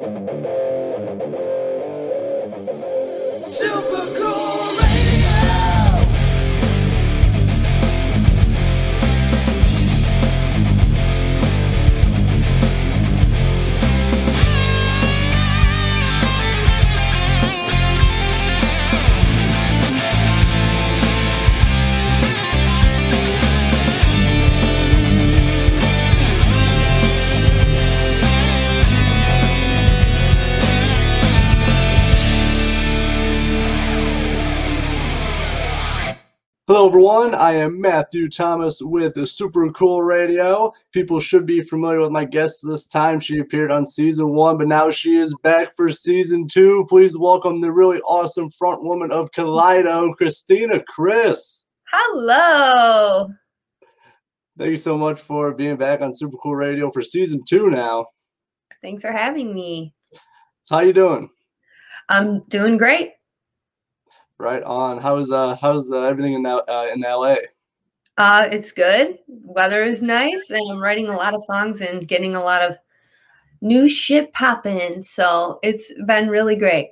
Super cool everyone. I am Matthew Thomas with the Super Cool Radio. People should be familiar with my guest this time. She appeared on season one, but now she is back for season two. Please welcome the really awesome front woman of Kaleido, Christina Chriss. Hello. Thank you so much for being back on Super Cool Radio for season two now. Thanks for having me. So how you doing? I'm doing great. Right on. How's uh how's uh, everything in uh, in LA? Uh, it's good. Weather is nice, and I'm writing a lot of songs and getting a lot of new shit popping. So it's been really great.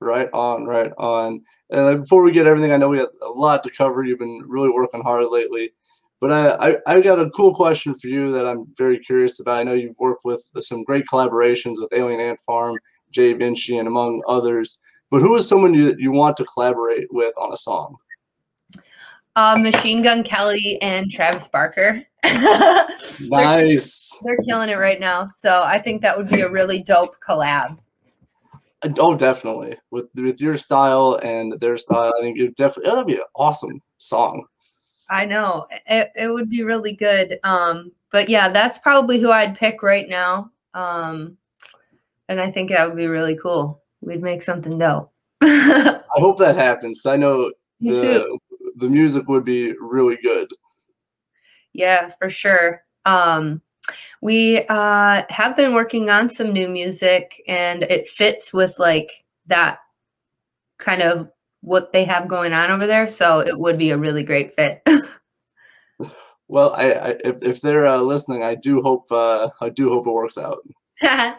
Right on, right on. And before we get everything, I know we have a lot to cover. You've been really working hard lately. But I, I, I got a cool question for you that I'm very curious about. I know you've worked with some great collaborations with Alien Ant Farm, Jay Vinci, and among others. But who is someone you, you want to collaborate with on a song? Uh, Machine Gun Kelly and Travis Barker. they're, Nice. they're killing it right now. So I think that would be a really dope collab. Oh, definitely. With with your style and their style, I think it definitely that'd be an awesome song. I know it, it would be really good. Um, but yeah, that's probably who I'd pick right now. Um, and I think that would be really cool. We'd make something dope. I hope that happens because I know the the music would be really good. Yeah, for sure. Um, we uh, have been working on some new music, and it fits with like that kind of what they have going on over there. So it would be a really great fit. Well, I, I if if they're uh, listening, I do hope uh, I do hope it works out.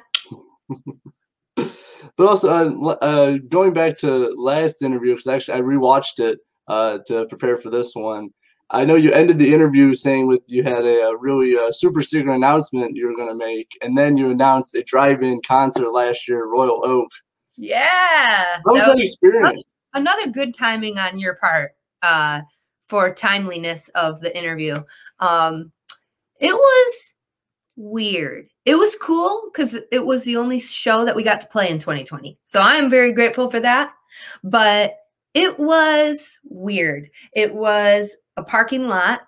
But also, uh, uh, going back to last interview, because actually I rewatched it uh, to prepare for this one. I know you ended the interview saying with you had a, a really uh, super secret announcement you were going to make, and then you announced a drive-in concert last year, Royal Oak. yeah. How was that that experience? another good timing on your part uh, for timeliness of the interview. Um, it was weird. It was cool because it was the only show that we got to play in 2020. So I am very grateful for that. But it was weird. It was a parking lot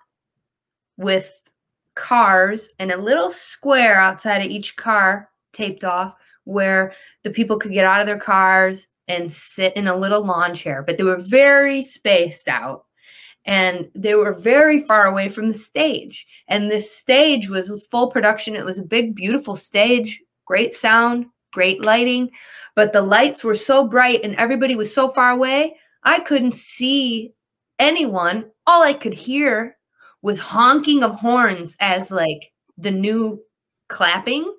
with cars and a little square outside of each car taped off where the people could get out of their cars and sit in a little lawn chair, but they were very spaced out and they were very far away from the stage. And this stage was full production. It was a big, beautiful stage, great sound, great lighting, but the lights were so bright and everybody was so far away, I couldn't see anyone. All I could hear was honking of horns as like the new clapping,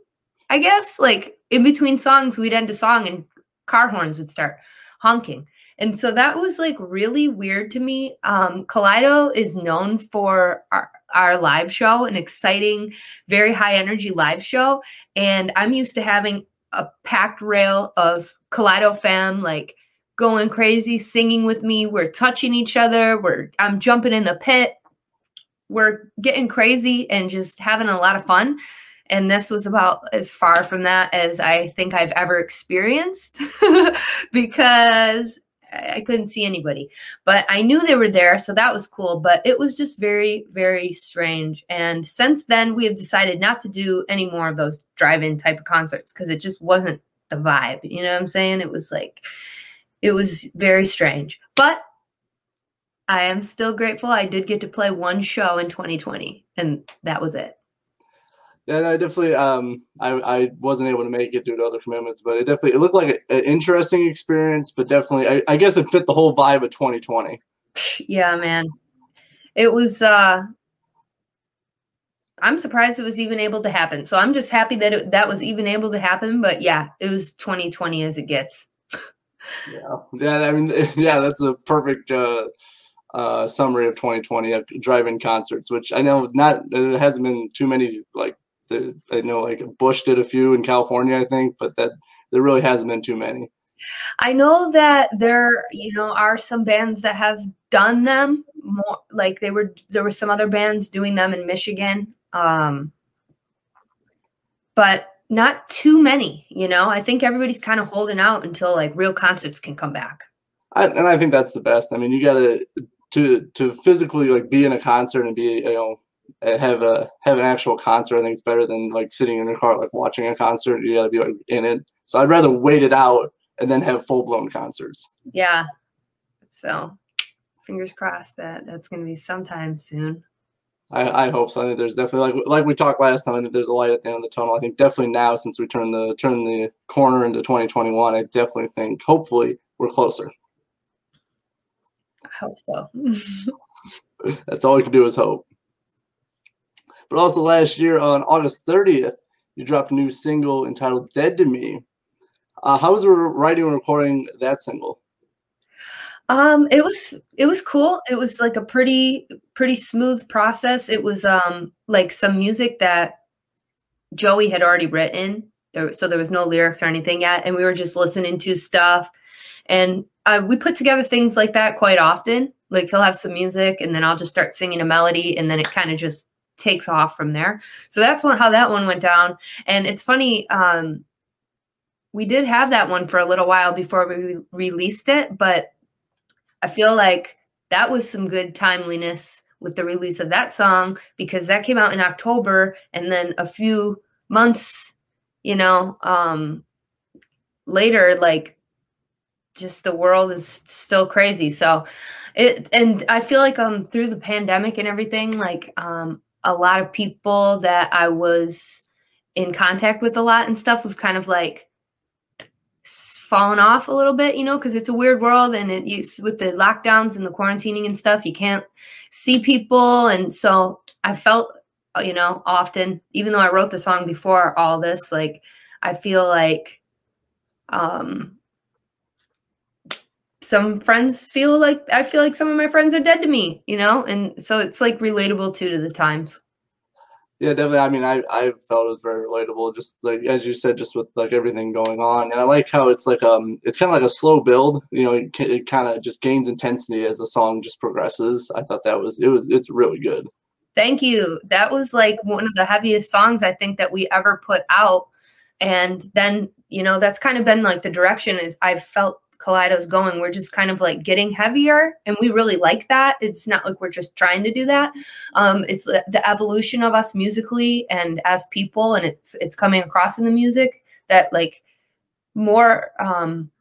I guess. Like in between songs, we'd end a song and car horns would start honking. And so that was like really weird to me. Um, Kaleido is known for our, our live show, an exciting, very high energy live show. And I'm used to having a packed rail of Kaleido fam, like going crazy, singing with me. We're touching each other. We're I'm jumping in the pit. We're getting crazy and just having a lot of fun. And this was about as far from that as I think I've ever experienced because I couldn't see anybody. But I knew they were there, so that was cool. But it was just very, very strange. And since then, we have decided not to do any more of those drive-in type of concerts because it just wasn't the vibe. You know what I'm saying? It was like it was very strange. But I am still grateful. I did get to play one show in 2020, and that was it. Yeah, I definitely. Um, I I wasn't able to make it due to other commitments, but it definitely it looked like a- an interesting experience. But definitely, I, I guess it fit the whole vibe of 2020. Yeah, man. It was uh I'm surprised it was even able to happen. So I'm just happy that it, that was even able to happen. But yeah, it was 2020 as it gets. Yeah, yeah. I mean, yeah, that's a perfect uh, uh, summary of 2020 uh, drive-in concerts, which I know not it hasn't been too many. Like I know, like Bush did a few in California, I think, but that there really hasn't been too many. I know that there, you know, are some bands that have done them more. Like they were, there were some other bands doing them in Michigan, um, but not too many. You know, I think everybody's kind of holding out until like real concerts can come back. I, and I think that's the best. I mean, you got to to to physically like be in a concert and be you know Uh, have a have an actual concert. I think it's better than like sitting in your car like watching a concert. You got to be like in it. So I'd rather wait it out and then have full blown concerts. Yeah. So fingers crossed that that's going to be sometime soon. I, I hope so. I think there's definitely like like we talked last time. I think there's a light at the end of the tunnel. I think definitely now since we turn the turn the corner into 2021, I definitely think hopefully we're closer. I hope so. That's all we can do is hope. But also last year on August 30th, you dropped a new single entitled "Dead to Me." Uh, how was writing and recording that single? Um, it was it was cool. It was like a pretty pretty smooth process. It was um like some music that Joey had already written. There, so there was no lyrics or anything yet, and we were just listening to stuff. And uh, we put together things like that quite often. Like he'll have some music, and then I'll just start singing a melody, and then it kind of just takes off from there. So that's what, how that one went down. And it's funny. Um, we did have that one for a little while before we re- released it, but I feel like that was some good timeliness with the release of that song because that came out in October and then a few months, you know, um later like just the world is still crazy. So it and I feel like um through the pandemic and everything like um a lot of people that I was in contact with a lot and stuff have kind of like fallen off a little bit, you know, because it's a weird world and it is with the lockdowns and the quarantining and stuff, you can't see people. And so I felt, you know, often, even though I wrote the song before all this, like I feel like um some friends feel like I feel like some of my friends are dead to me, you know, and so it's like relatable too to the times. Yeah, definitely. I mean, I, I felt it was very relatable, just like as you said, just with like everything going on. And I like how it's like um, it's kind of like a slow build. You know, it, it kind of just gains intensity as the song just progresses. I thought that was it was it's really good. Thank you. That was like one of the heaviest songs I think that we ever put out. And then, you know, that's kind of been like the direction is I've felt Kaleido's going. We're just kind of like getting heavier, and we really like that. It's not like we're just trying to do that. Um, it's the, evolution of us musically and as people, and it's it's coming across in the music that like more um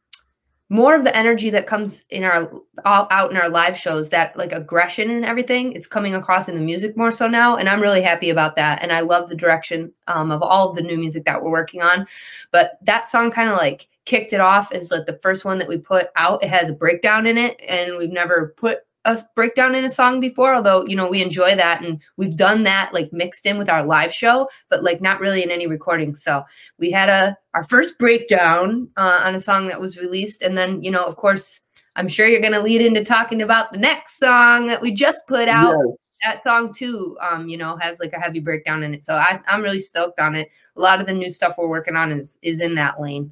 more of the energy that comes in our out in our live shows that like aggression and everything it's coming across in the music more so now and i'm really happy about that and i love the direction um, of all of the new music that we're working on but that song kind of like kicked it off as like the first one that we put out. It has a breakdown in it, and we've never put a breakdown in a song before. Although you know we enjoy that, and we've done that like mixed in with our live show, but like not really in any recording. So we had a our first breakdown uh, on a song that was released, and then you know of course. I'm sure you're going to lead into talking about the next song that we just put out. Yes. That song too, um, you know, has like a heavy breakdown in it. So I, I'm really stoked on it. A lot of the new stuff we're working on is is in that lane.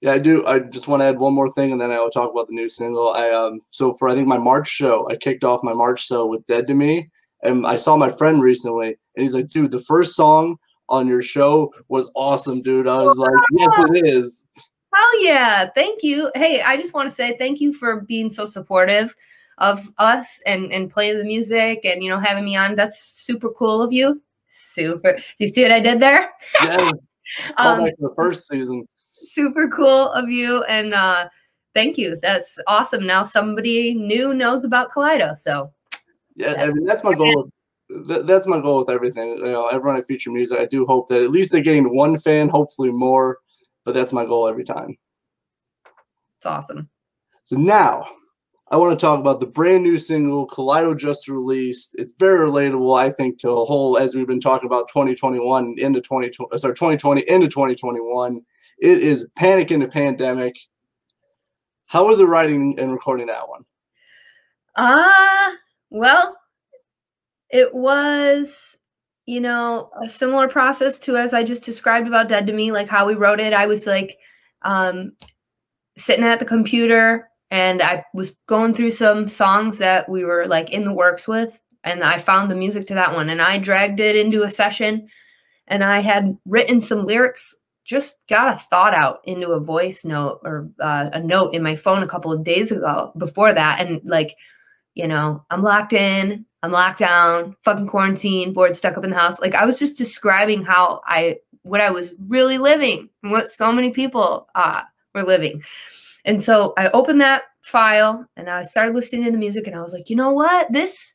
Yeah, I do. I just want to add one more thing, and then I will talk about the new single. I um so for I think my March show, I kicked off my March show with "Dead to Me," and I saw my friend recently, and he's like, "Dude, the first song on your show was awesome, dude." I was like, "Yes, it is." Hell yeah. Thank you. Hey, I just want to say thank you for being so supportive of us and, and playing the music and, you know, having me on. That's super cool of you. Super. Do you see what I did there? Yes. Um, back to the first season. Super cool of you. And uh, thank you. That's awesome. Now somebody new knows about Kaleido. So Yeah, I mean that's my goal. Th- that's my goal with everything. You know, everyone I feature music, I do hope that at least they gain one fan, hopefully more. But that's my goal every time. it's awesome. So now, I want to talk about the brand new single Kaleido just released. It's very relatable, I think, to a whole as we've been talking about 2021 into 2020, sorry, 2020 into 2021. It is Panic in the Pandemic. How was it writing and recording that one? Ah, well, it was, you know, a similar process to as I just described about Dead to Me, like how we wrote it. I was like um sitting at the computer and I was going through some songs that we were like in the works with and I found the music to that one and I dragged it into a session and I had written some lyrics just got a thought out into a voice note or uh, a note in my phone a couple of days ago before that and like you know i'm locked in i'm locked down fucking quarantine bored stuck up in the house. Like i was just describing how i what i was really living and what so many people uh, were living. And so i opened that file and i started listening to the music and i was like you know what? This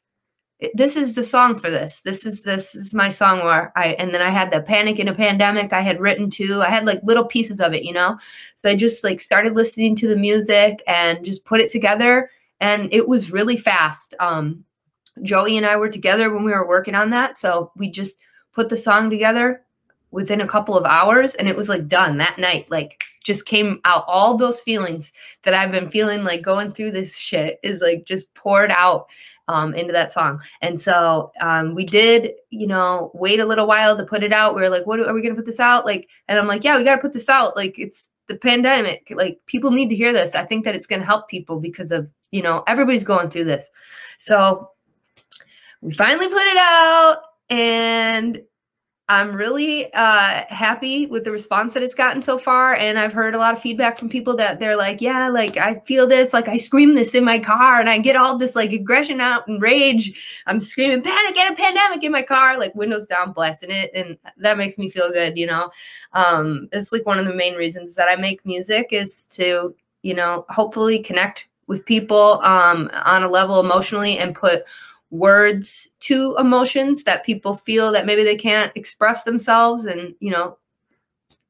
this is the song for this. This is this is my song where I and then I had the panic in a pandemic I had written too. I had like little pieces of it, you know. So I just like started listening to the music and just put it together and it was really fast. Um Joey and I were together when we were working on that, so we just put the song together within a couple of hours and it was like done that night. Like just came out all those feelings that I've been feeling like going through this shit is like just poured out um, into that song. And so um, we did, you know, wait a little while to put it out. We were like, what are we going to put this out? Like, and I'm like, yeah, we got to put this out. Like, it's the pandemic. Like, people need to hear this. I think that it's going to help people because of, you know, everybody's going through this. So we finally put it out and I'm really uh, happy with the response that it's gotten so far. And I've heard a lot of feedback from people that they're like, yeah, like I feel this, like I scream this in my car and I get all this like aggression out and rage. I'm screaming panic and a pandemic in my car, like windows down, blasting it. And that makes me feel good, you know? Um, it's like one of the main reasons that I make music is to, you know, hopefully connect with people um, on a level emotionally and put words to emotions that people feel that maybe they can't express themselves. And you know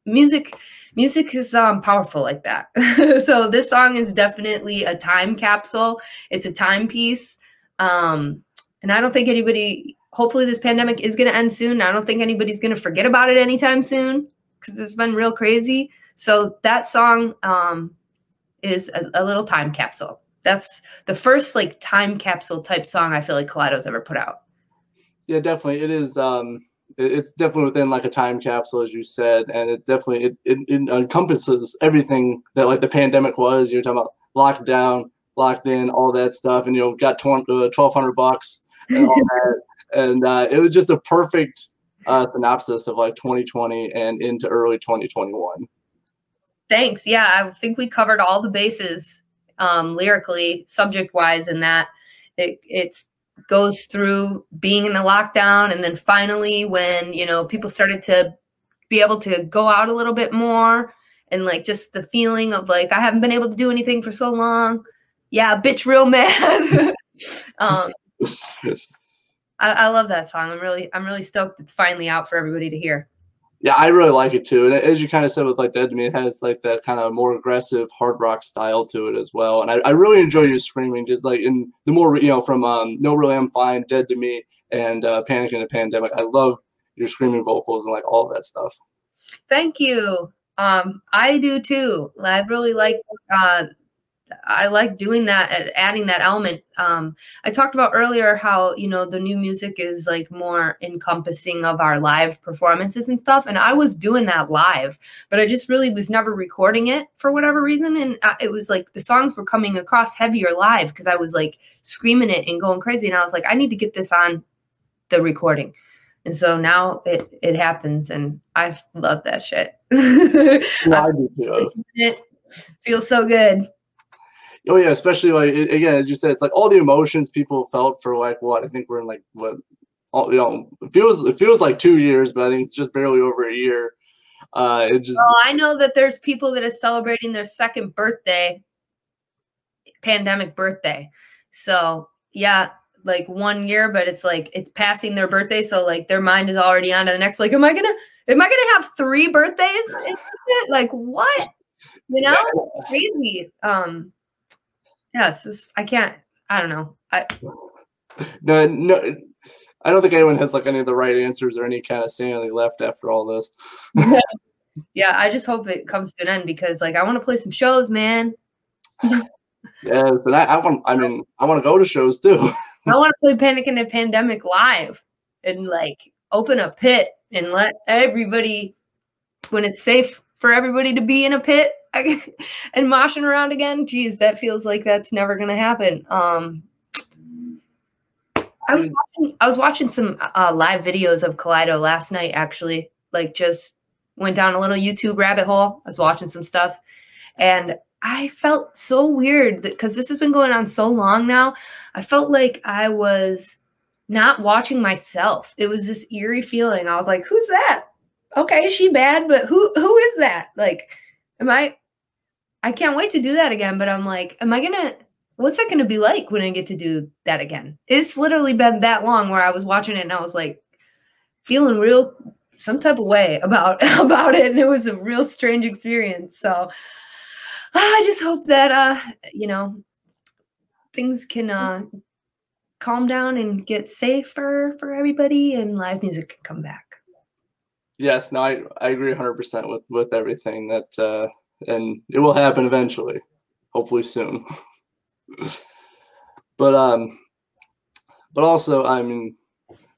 music music is um, powerful like that. So this song is definitely a time capsule. It's a timepiece. Um, and i don't think anybody hopefully this pandemic is going to end soon. I don't think anybody's going to forget about it anytime soon because it's been real crazy. So that song um, is a, a little time capsule that's the first like time capsule type song I feel like Kaleido's ever put out. Yeah, definitely. It is. Um, it's definitely within like a time capsule, as you said, and it definitely it, it, it encompasses everything that like the pandemic was. You're talking about lockdown, locked in, all that stuff, and you know got uh, twelve hundred bucks and all that, and uh, it was just a perfect uh, synopsis of like 2020 and into early 2021. Thanks. Yeah, I think we covered all the bases um, lyrically, subject wise, in that it it's goes through being in the lockdown, and then finally when you know people started to be able to go out a little bit more, and like just the feeling of like I haven't been able to do anything for so long. Yeah, bitch, real mad. um, I, I love that song. I'm really I'm really stoked it's finally out for everybody to hear. Yeah, I really like it too. And as you kind of said with like Dead to Me, it has like that kind of more aggressive hard rock style to it as well. And I, I really enjoy your screaming, just like in the more you know from um, No Really I'm Fine, Dead to Me, and uh, Panic in the Pandemic. I love your screaming vocals and like all that stuff. Thank you. Um, I do too. I really like uh, I like doing that, uh, adding that element. Um, I talked about earlier how you know the new music is like more encompassing of our live performances and stuff, and I was doing that live, but I just really was never recording it for whatever reason, and I, it was like the songs were coming across heavier live because I was like screaming it and going crazy, and I was like, I need to get this on the recording. And so now it it happens, and I love that shit. I do too. it feels so good. Oh yeah, especially like it, again, as you said, it's like all the emotions people felt for like what I think we're in like what all you know it feels it feels like two years, but I think it's just barely over a year. Uh, it just Well, I know that there's people that are celebrating their second birthday, pandemic birthday. So yeah, like one year, but it's like it's passing their birthday, so like their mind is already on to the next. Like, am I gonna am I gonna have three birthdays? Like what? You know, crazy. Um, Yes, it's- I can't. I don't know. I No, no, I don't think anyone has like any of the right answers or any kind of sanity left after all this. yeah, I just hope it comes to an end because like I want to play some shows, man. Yes, and I, I want. I mean, I want to go to shows too. I want to play Panic in the Pandemic live and like open a pit and let everybody, when it's safe for everybody to be in a pit and moshing around again. Geez, that feels like that's never gonna happen. Um, I was watching, I was watching some uh, live videos of Kaleido last night. Actually, like just went down a little YouTube rabbit hole. I was watching some stuff, and I felt so weird because this has been going on so long now. I felt like I was not watching myself. It was this eerie feeling. I was like, "Who's that? Okay, is she bad? But who who is that? Like, am I? I can't wait to do that again. But I'm like, am I gonna? What's that gonna be like when I get to do that again? It's literally been that long where I was watching it and I was like, feeling real some type of way about about it, and it was a real strange experience. So. I just hope that uh you know things can uh calm down and get safer for everybody and live music can come back. Yes, no, I, I agree 100% with with everything that, uh, and it will happen eventually, hopefully soon. but um, but also, I mean,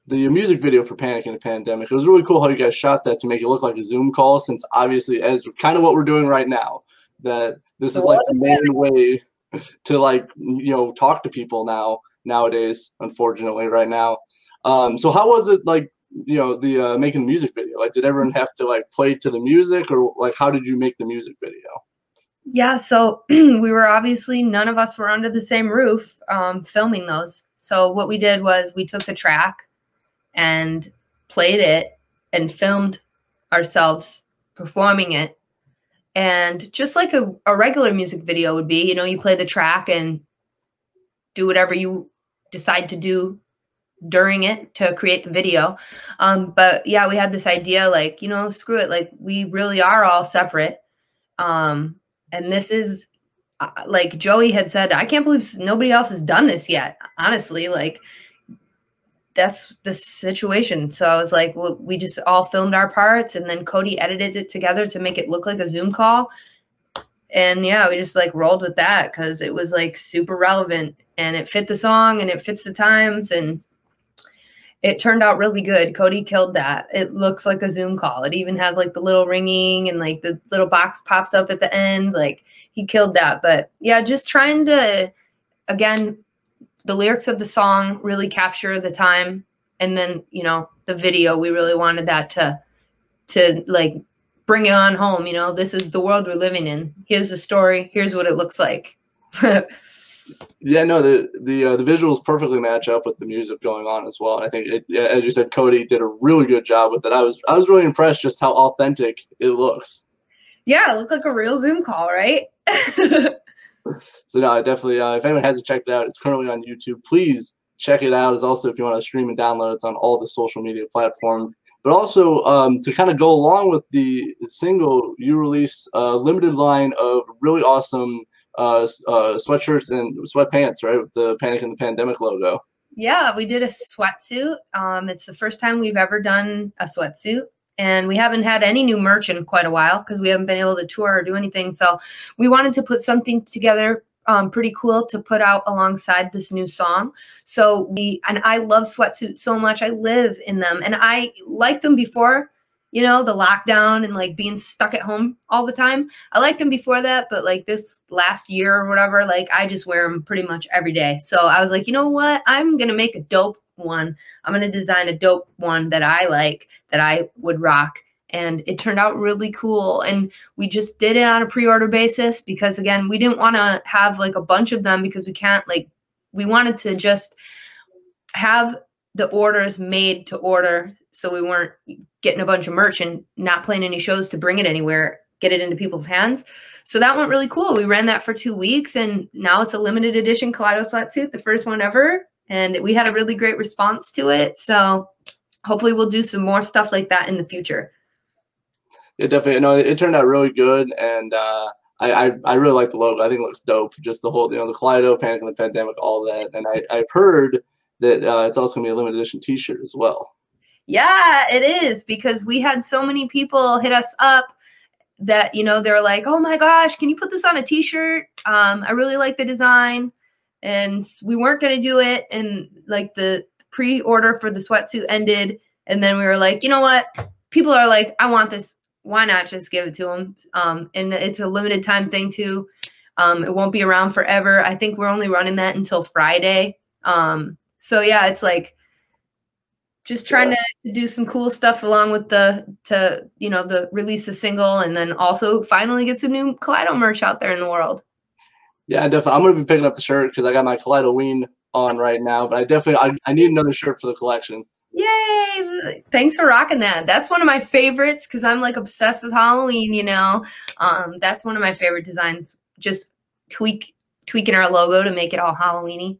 the music video for Panic in the Pandemic, it was really cool how you guys shot that to make it look like a Zoom call, since obviously, as kind of what we're doing right now, that this is like the main way to like you know talk to people now nowadays. Unfortunately, right now. Um, so how was it like? You know, the uh, making the music video. Like, did everyone have to like play to the music, or like how did you make the music video? Yeah, so we were obviously none of us were under the same roof um, filming those. So what we did was we took the track and played it and filmed ourselves performing it. And just like a, a regular music video would be, you know, you play the track and do whatever you decide to do during it to create the video. Um, but yeah, we had this idea like, you know, screw it. Like we really are all separate. Um, and this is uh, like Joey had said, I can't believe nobody else has done this yet. Honestly, like that's the situation. So I was like, well, we just all filmed our parts and then Cody edited it together to make it look like a Zoom call. And yeah, we just like rolled with that because it was like super relevant and it fit the song and it fits the times and it turned out really good. Cody killed that. It looks like a Zoom call. It even has like the little ringing and like the little box pops up at the end. Like he killed that. But yeah, just trying to again the lyrics of the song really capture the time and then, you know, the video we really wanted that to to like bring it on home, you know. This is the world we're living in. Here's the story. Here's what it looks like. Yeah, no, the the uh, the visuals perfectly match up with the music going on as well. And I think, it, yeah, as you said, Cody did a really good job with it. I was I was really impressed just how authentic it looks. yeah, it looked like a real Zoom call, right? So no, I definitely, uh, if anyone hasn't checked it out, it's currently on YouTube. Please check it out. As also, if you want to stream and download, it's on all the social media platforms. But also, um, to kind of go along with the single, you release a limited line of really awesome uh, uh, sweatshirts and sweatpants, right, with the Panic in the Pandemic logo. Yeah, we did a sweatsuit. Um, it's the first time we've ever done a sweatsuit. And we haven't had any new merch in quite a while because we haven't been able to tour or do anything. So we wanted to put something together um, pretty cool to put out alongside this new song. So we, and I love sweatsuits so much. I live in them and I liked them before, you know, the lockdown and like being stuck at home all the time. I liked them before that, but like this last year or whatever, like I just wear them pretty much every day. So I was like, you know what? I'm going to make a dope one. I'm going to design a dope one that I like, that I would rock. And it turned out really cool. And we just did it on a pre order basis because, again, we didn't want to have like a bunch of them because we can't, like, we wanted to just have the orders made to order so we weren't getting a bunch of merch and not playing any shows to bring it anywhere get it into people's hands so that went really cool we ran that for two weeks and now it's a limited edition kaleido sweatsuit the first one ever and we had a really great response to it so hopefully we'll do some more stuff like that in the future It definitely, no, it turned out really good, and uh, I, I, I really like the logo. I think it looks dope. Just the whole, you know, the Kaleido, Panic in the Pandemic, all that. And I, I've heard that uh, it's also going to be a limited edition T-shirt as well. Yeah, it is because we had so many people hit us up that you know they're like, "Oh my gosh, can you put this on a T-shirt? Um, I really like the design." And we weren't gonna do it, and like the pre-order for the sweatsuit ended, and then we were like, you know what? People are like, "I want this. Why not just give it to them?" Um, and it's a limited time thing too. Um, it won't be around forever. I think we're only running that until Friday. Um, so yeah, it's like just trying Yeah. to do some cool stuff along with the to you know the release a single and then also finally get some new Kaleido merch out there in the world. Yeah, definitely. I'm going to be picking up the shirt because I got my Kaleido Ween on right now. But I definitely I, I need another shirt for the collection. Yay! Thanks for rocking that. That's one of my favorites because I'm like obsessed with Halloween. You know, um, that's one of my favorite designs. Just tweak tweaking our logo to make it all Halloweeny.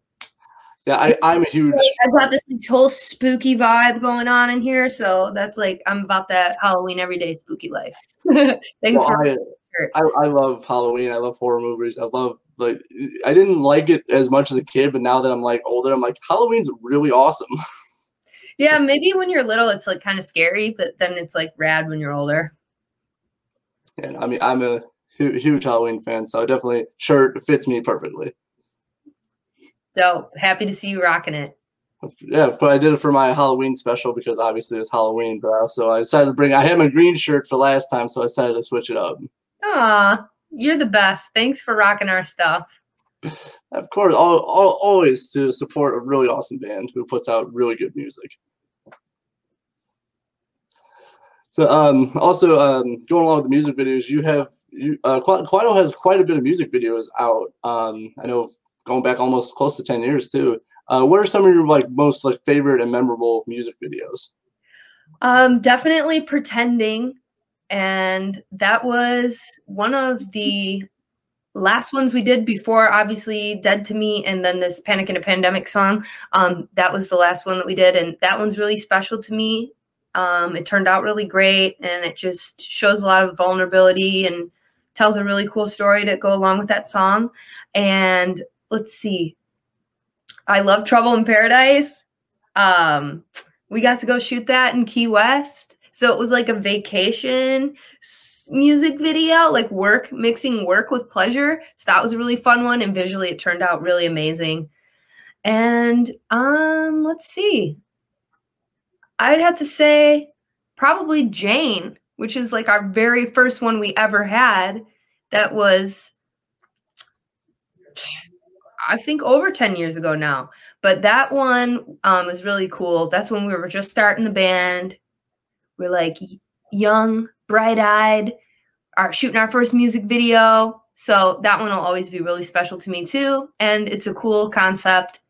Yeah, I, I'm a huge I've got this like, whole spooky vibe going on in here, so that's like I'm about that Halloween everyday spooky life. Thanks Well, for I, I, I love Halloween. I love horror movies. I love like I didn't like it as much as a kid, but now that I'm like older, I'm like Halloween's really awesome. Yeah, maybe when you're little, it's like kind of scary, but then it's like rad when you're older. And I mean, I'm a hu- huge Halloween fan, so definitely shirt fits me perfectly. So happy to see you rocking it. Yeah, but I did it for my Halloween special because obviously it's Halloween, bro. So I decided to bring. I had my green shirt for last time, so I decided to switch it up. Aw, you're the best. Thanks for rocking our stuff. Of course, all, all, always to support a really awesome band who puts out really good music. So, um, also um, going along with the music videos, you have you uh, Qui- has quite a bit of music videos out. Um, I know going back almost close to ten years too. Uh, what are some of your like most like favorite and memorable music videos? Um, definitely pretending. And that was one of the last ones we did before obviously Dead to Me and then this Panic in a Pandemic song. Um, that was the last one that we did, and that one's really special to me. Um, it turned out really great and it just shows a lot of vulnerability and tells a really cool story to go along with that song. And let's see. I love Trouble in Paradise. Um, we got to go shoot that in Key West. So it was like a vacation music video, like work, mixing work with pleasure. So that was a really fun one. And visually, it turned out really amazing. And um, let's see. I'd have to say probably Jane, which is like our very first one we ever had. That was, I think, over 10 years ago now. But that one um, was really cool. That's when we were just starting the band. We're like young, bright eyed, are shooting our first music video. So that one will always be really special to me too. And it's a cool concept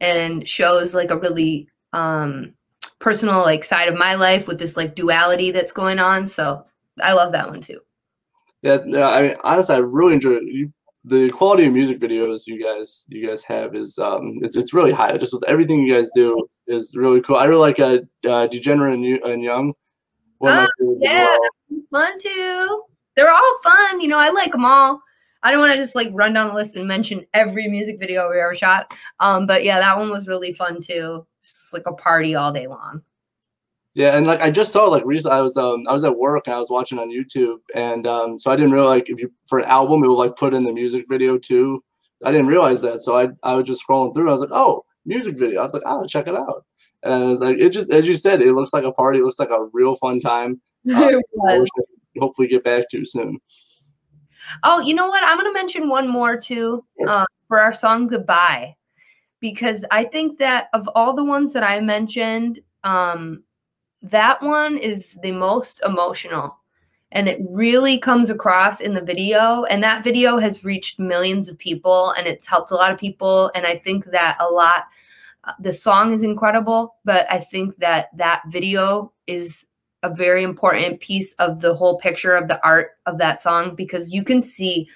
and shows like a really um, personal like side of my life with this like duality that's going on. So I love that one too. Yeah. I mean, honestly, I really enjoy it. You, the quality of music videos you guys you guys have is um it's, it's really high. Just with everything you guys do is really cool. I really like uh, uh Degenerate and, and Young. One of my favorites as yeah. Fun too. They're all fun. You know, I like them all. I don't want to just like run down the list and mention every music video we ever shot. Um, but yeah, that one was really fun too. It's like a party all day long. Yeah, and like I just saw like recently, I was um I was at work and I was watching on YouTube, and um so I didn't realize like if you for an album it will like put in the music video too. I didn't realize that, so I I was just scrolling through. I was like, oh, music video. I was like, oh, check it out. And it's like it just as you said, it looks like a party. It looks like a real fun time. It I was. wish hopefully get back to soon. Oh, you know what? I'm going to mention one more too uh, for our song Goodbye, because I think that of all the ones that I mentioned, um, that one is the most emotional. And it really comes across in the video. And that video has reached millions of people and it's helped a lot of people. And I think that a lot, uh, the song is incredible, but I think that that video is a very important piece of the whole picture of the art of that song because you can see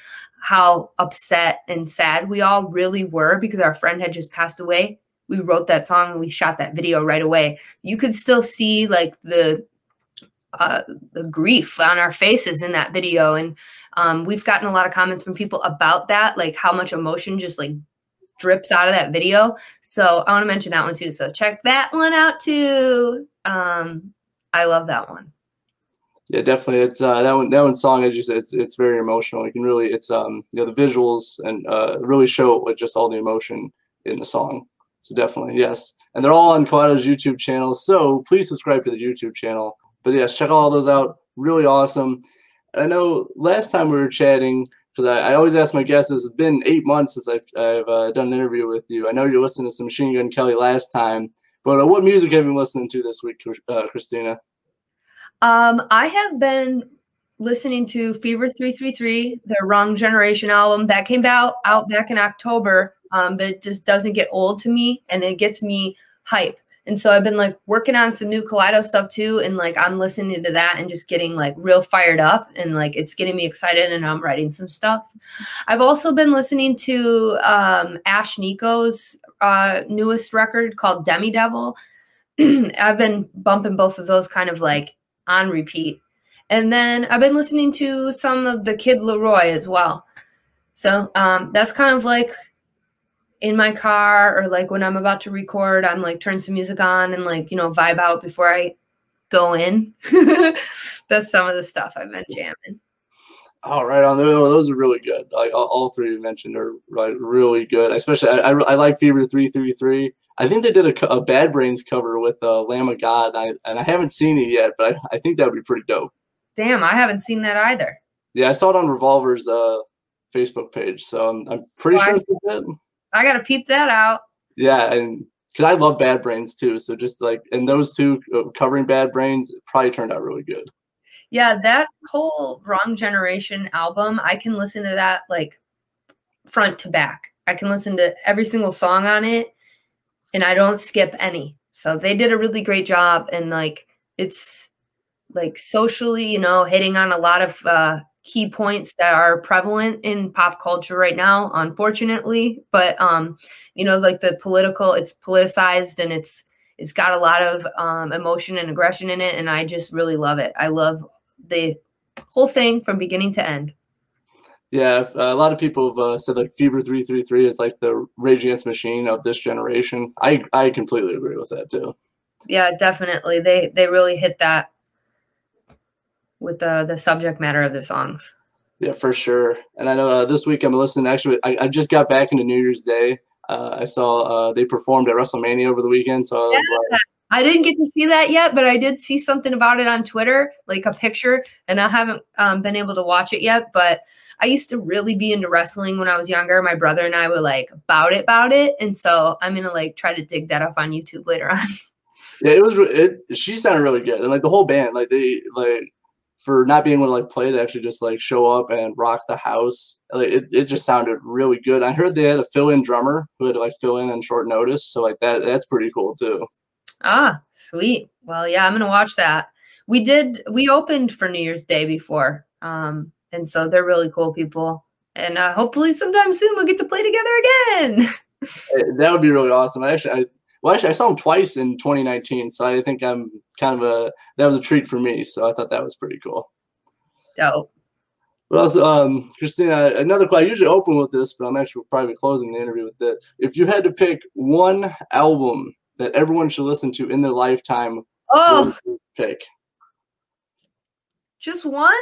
how upset and sad we all really were because our friend had just passed away. We wrote that song and we shot that video right away. You could still see like the uh, the grief on our faces in that video, and um, we've gotten a lot of comments from people about that, like how much emotion just like drips out of that video. So I want to mention that one too. So check that one out too. Um, I love that one. Yeah, definitely. It's uh, that one. That one song. I just it's it's very emotional. You can really it's um you know the visuals and uh really show with just all the emotion in the song. So definitely yes, and they're all on Kaleido's YouTube channel. So please subscribe to the YouTube channel. But yes, check all those out. Really awesome. I know last time we were chatting because I, I, always ask my guests this. It's been eight months since I've, I've uh, done an interview with you. I know you're listening to some Machine Gun Kelly last time, but uh, what music have you been listening to this week, uh, Christina? Um, I have been listening to Fever 333, their Wrong Generation album that came out out back in October. Um, but it just doesn't get old to me and it gets me hype. And so I've been like working on some new Kaleido stuff too. And like I'm listening to that and just getting like real fired up and like it's getting me excited and I'm writing some stuff. I've also been listening to um, Nico's uh, newest record called Demidevil. I've been bumping both of those kind of like on repeat. And then I've been listening to some of the Kid LAROI as well. So um, that's kind of like in my car or like when I'm about to record, I'm like turn some music on and like, you know, vibe out before I go in. that's some of the stuff I've been jamming. All right, on. Those are really good. Like all, three you mentioned are like really good. Especially, I, I, I like Fever three three three. I think they did a, a Bad Brains cover with uh, Lamb of God, I, and I haven't seen it yet, but I, I think that would be pretty dope. Damn, I haven't seen that either. Yeah, I saw it on Revolver's uh, Facebook page, so I'm, I'm pretty sure it's good. I gotta peep that out. Yeah, and because I love Bad Brains too, so just like and those two uh, covering Bad Brains probably turned out really good. Yeah, that whole Wrong Generation album, I can listen to that like front to back. I can listen to every single song on it and I don't skip any. So they did a really great job and like it's like socially, you know, hitting on a lot of uh key points that are prevalent in pop culture right now, unfortunately. But um, you know, like the political, it's politicized and it's it's got a lot of um, emotion and aggression in it, and I just really love it. I love the whole thing from beginning to end. Yeah, a lot of people have uh, said like Fever three three three is like the Rage Against Machine of this generation. I I completely agree with that too. Yeah, definitely. They they really hit that with the the subject matter of the songs. Yeah, for sure. And I know uh, this week I'm listening. Actually, I, I just got back into New Year's Day. Uh, I saw uh, they performed at WrestleMania over the weekend, so I was yeah. like, I didn't get to see that yet, but I did see something about it on Twitter, like a picture, and I haven't um, been able to watch it yet. But I used to really be into wrestling when I was younger. My brother and I were like about it, about it, and so I'm gonna like try to dig that up on YouTube later on. Yeah, it was. It she sounded really good, and like the whole band, like they like for not being able to like play to actually just like show up and rock the house. Like it, it just sounded really good. I heard they had a fill-in drummer who had to like fill in on short notice, so like that that's pretty cool too. Ah, sweet. Well, yeah, I'm gonna watch that. We did. We opened for New Year's Day before, um, and so they're really cool people. And uh, hopefully, sometime soon we'll get to play together again. that would be really awesome. I actually, I, well, actually, I saw him twice in 2019, so I think I'm kind of a that was a treat for me. So I thought that was pretty cool. Dope. But also, um, Christina, another question. I usually open with this, but I'm actually probably closing the interview with this. If you had to pick one album that everyone should listen to in their lifetime, oh, pick just one.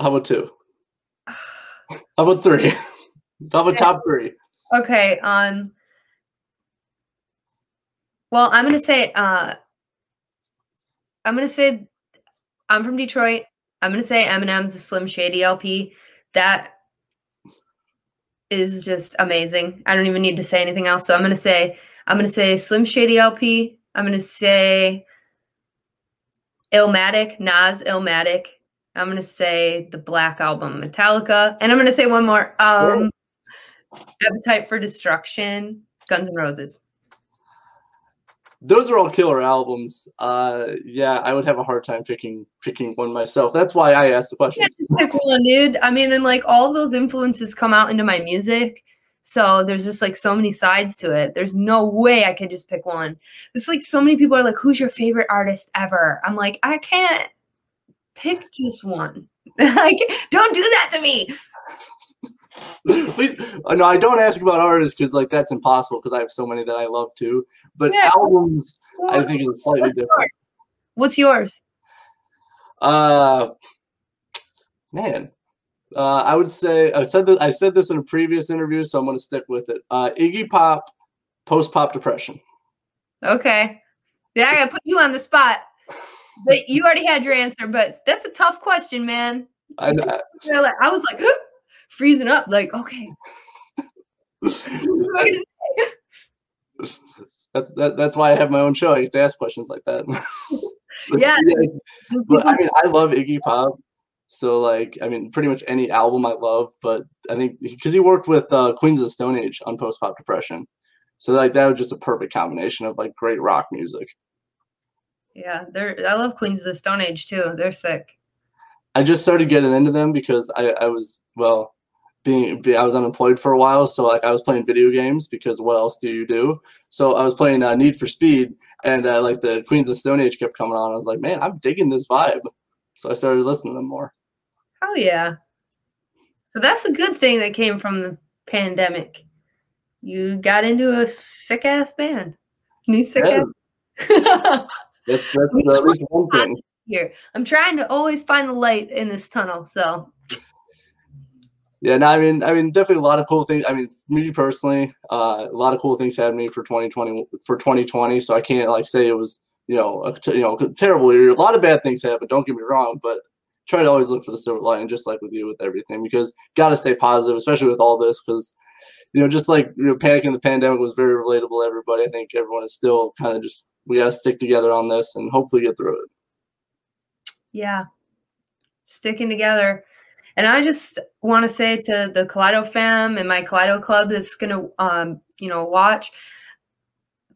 How about two? How about three? How about top three? Okay. Um. Well, I'm gonna say. Uh, I'm gonna say. I'm from Detroit. I'm gonna say Eminem's the Slim Shady LP. That is just amazing. I don't even need to say anything else. So I'm gonna say I'm gonna say Slim Shady LP. I'm gonna say Illmatic, Nas Illmatic. I'm gonna say the Black Album, Metallica, and I'm gonna say one more. Um, Appetite for Destruction, Guns N' Roses. Those are all killer albums. Uh, yeah, I would have a hard time picking picking one myself. That's why I asked the question. Yeah, just pick one, dude. I mean, and like all those influences come out into my music. So there's just like so many sides to it. There's no way I can just pick one. It's like so many people are like, "Who's your favorite artist ever?" I'm like, I can't pick just one. like, don't do that to me. Please, uh, no, I don't ask about artists because like that's impossible because I have so many that I love too. But Yeah. albums, I think is slightly What's different. yours? What's yours? Uh, man, uh, I would say I said that I said this in a previous interview, so I'm going to stick with it. Uh, Iggy Pop, post pop depression. Okay. Yeah, I gotta put you on the spot. But you already had your answer, but that's a tough question, man. I, I, I was like freezing up, like, okay. what am I gonna say? that's that, that's why I have my own show. I get to ask questions like that. Yeah. but I mean, I love Iggy Pop. So like, I mean, pretty much any album I love. But I think because he worked with uh, Queens of the Stone Age on post pop depression, so like that was just a perfect combination of like great rock music. Yeah, they're I love Queens of the Stone Age too. They're sick. I just started getting into them because I, I was well being I was unemployed for a while, so like I was playing video games because what else do you do? So I was playing uh, Need for Speed, and uh, like the Queens of Stone Age kept coming on. I was like, man, I'm digging this vibe. So I started listening to them more. Oh yeah. So that's a good thing that came from the pandemic. You got into a sick ass band. New sick Yeah, ass. that's that's at least one thing. Here, I'm trying to always find the light in this tunnel. So Yeah, no, I mean, I mean, definitely a lot of cool things. I mean, me personally, uh, a lot of cool things happened to me for 2020 for 2020. So I can't like say it was you know a you know terrible year. A lot of bad things happened. Don't get me wrong, but try to always look for the silver lining, just like with you with everything, because got to stay positive, especially with all this, because you know, just like you know, panic in the pandemic was very relatable to everybody. I think everyone is still kind of just we got to stick together on this and hopefully get through it. yeah, sticking together. And I just want to say to the Kaleido fam and my Kaleido club that's gonna um, you know, watch,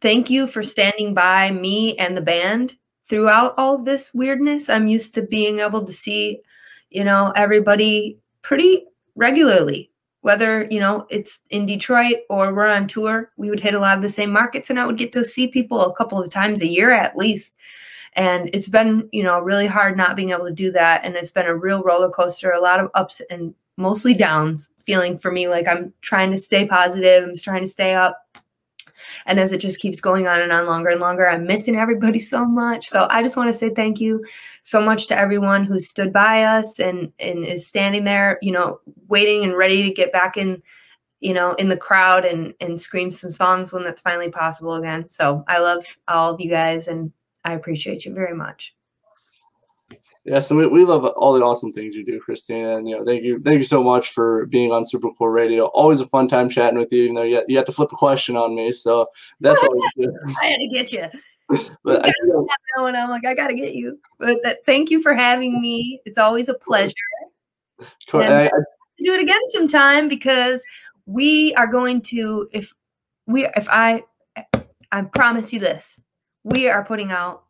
thank you for standing by me and the band throughout all this weirdness. I'm used to being able to see, you know, everybody pretty regularly. Whether, you know, it's in Detroit or we're on tour, we would hit a lot of the same markets and I would get to see people a couple of times a year at least. And it's been, you know, really hard not being able to do that. And it's been a real roller coaster, a lot of ups and mostly downs feeling for me like I'm trying to stay positive, I'm trying to stay up. And as it just keeps going on and on longer and longer, I'm missing everybody so much. So I just want to say thank you so much to everyone who stood by us and and is standing there, you know, waiting and ready to get back in, you know, in the crowd and and scream some songs when that's finally possible again. So I love all of you guys and I appreciate you very much. Yeah, so we, we love all the awesome things you do, Christina, and you know, thank you, thank you so much for being on Super Cool Radio. Always a fun time chatting with you. You know, you had, you had to flip a question on me, so that's always good. I had to get you. But I, you know, and I'm like, I gotta get you. But that, thank you for having me. It's always a pleasure. co- I, I, do it again sometime because we are going to if we if i i promise you this we are putting out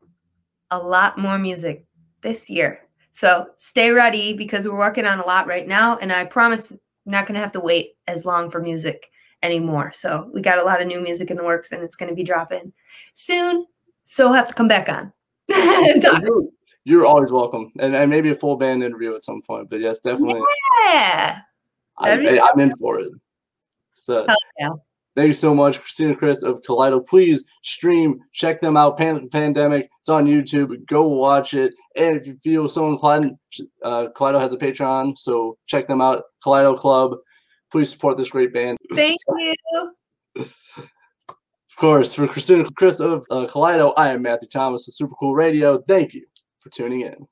a lot more music this year so stay ready because we're working on a lot right now and i promise I'm not going to have to wait as long for music anymore so we got a lot of new music in the works and it's going to be dropping soon so we'll have to come back on you're, you're always welcome, and, and maybe a full band interview at some point. But yes, definitely, yeah I, I'm in for it. So. Hell yeah. Thank you so much, Christina Chriss of Kaleido. Please stream, check them out. Panic Pandemic. It's on YouTube. Go watch it. And if you feel so inclined, uh, Kaleido has a Patreon, so check them out. Kaleido Club. Please support this great band. thank you Of course, for Christina Chriss of uh, Kaleido, I am Matthew Thomas of Super Cool Radio. Thank you for tuning in.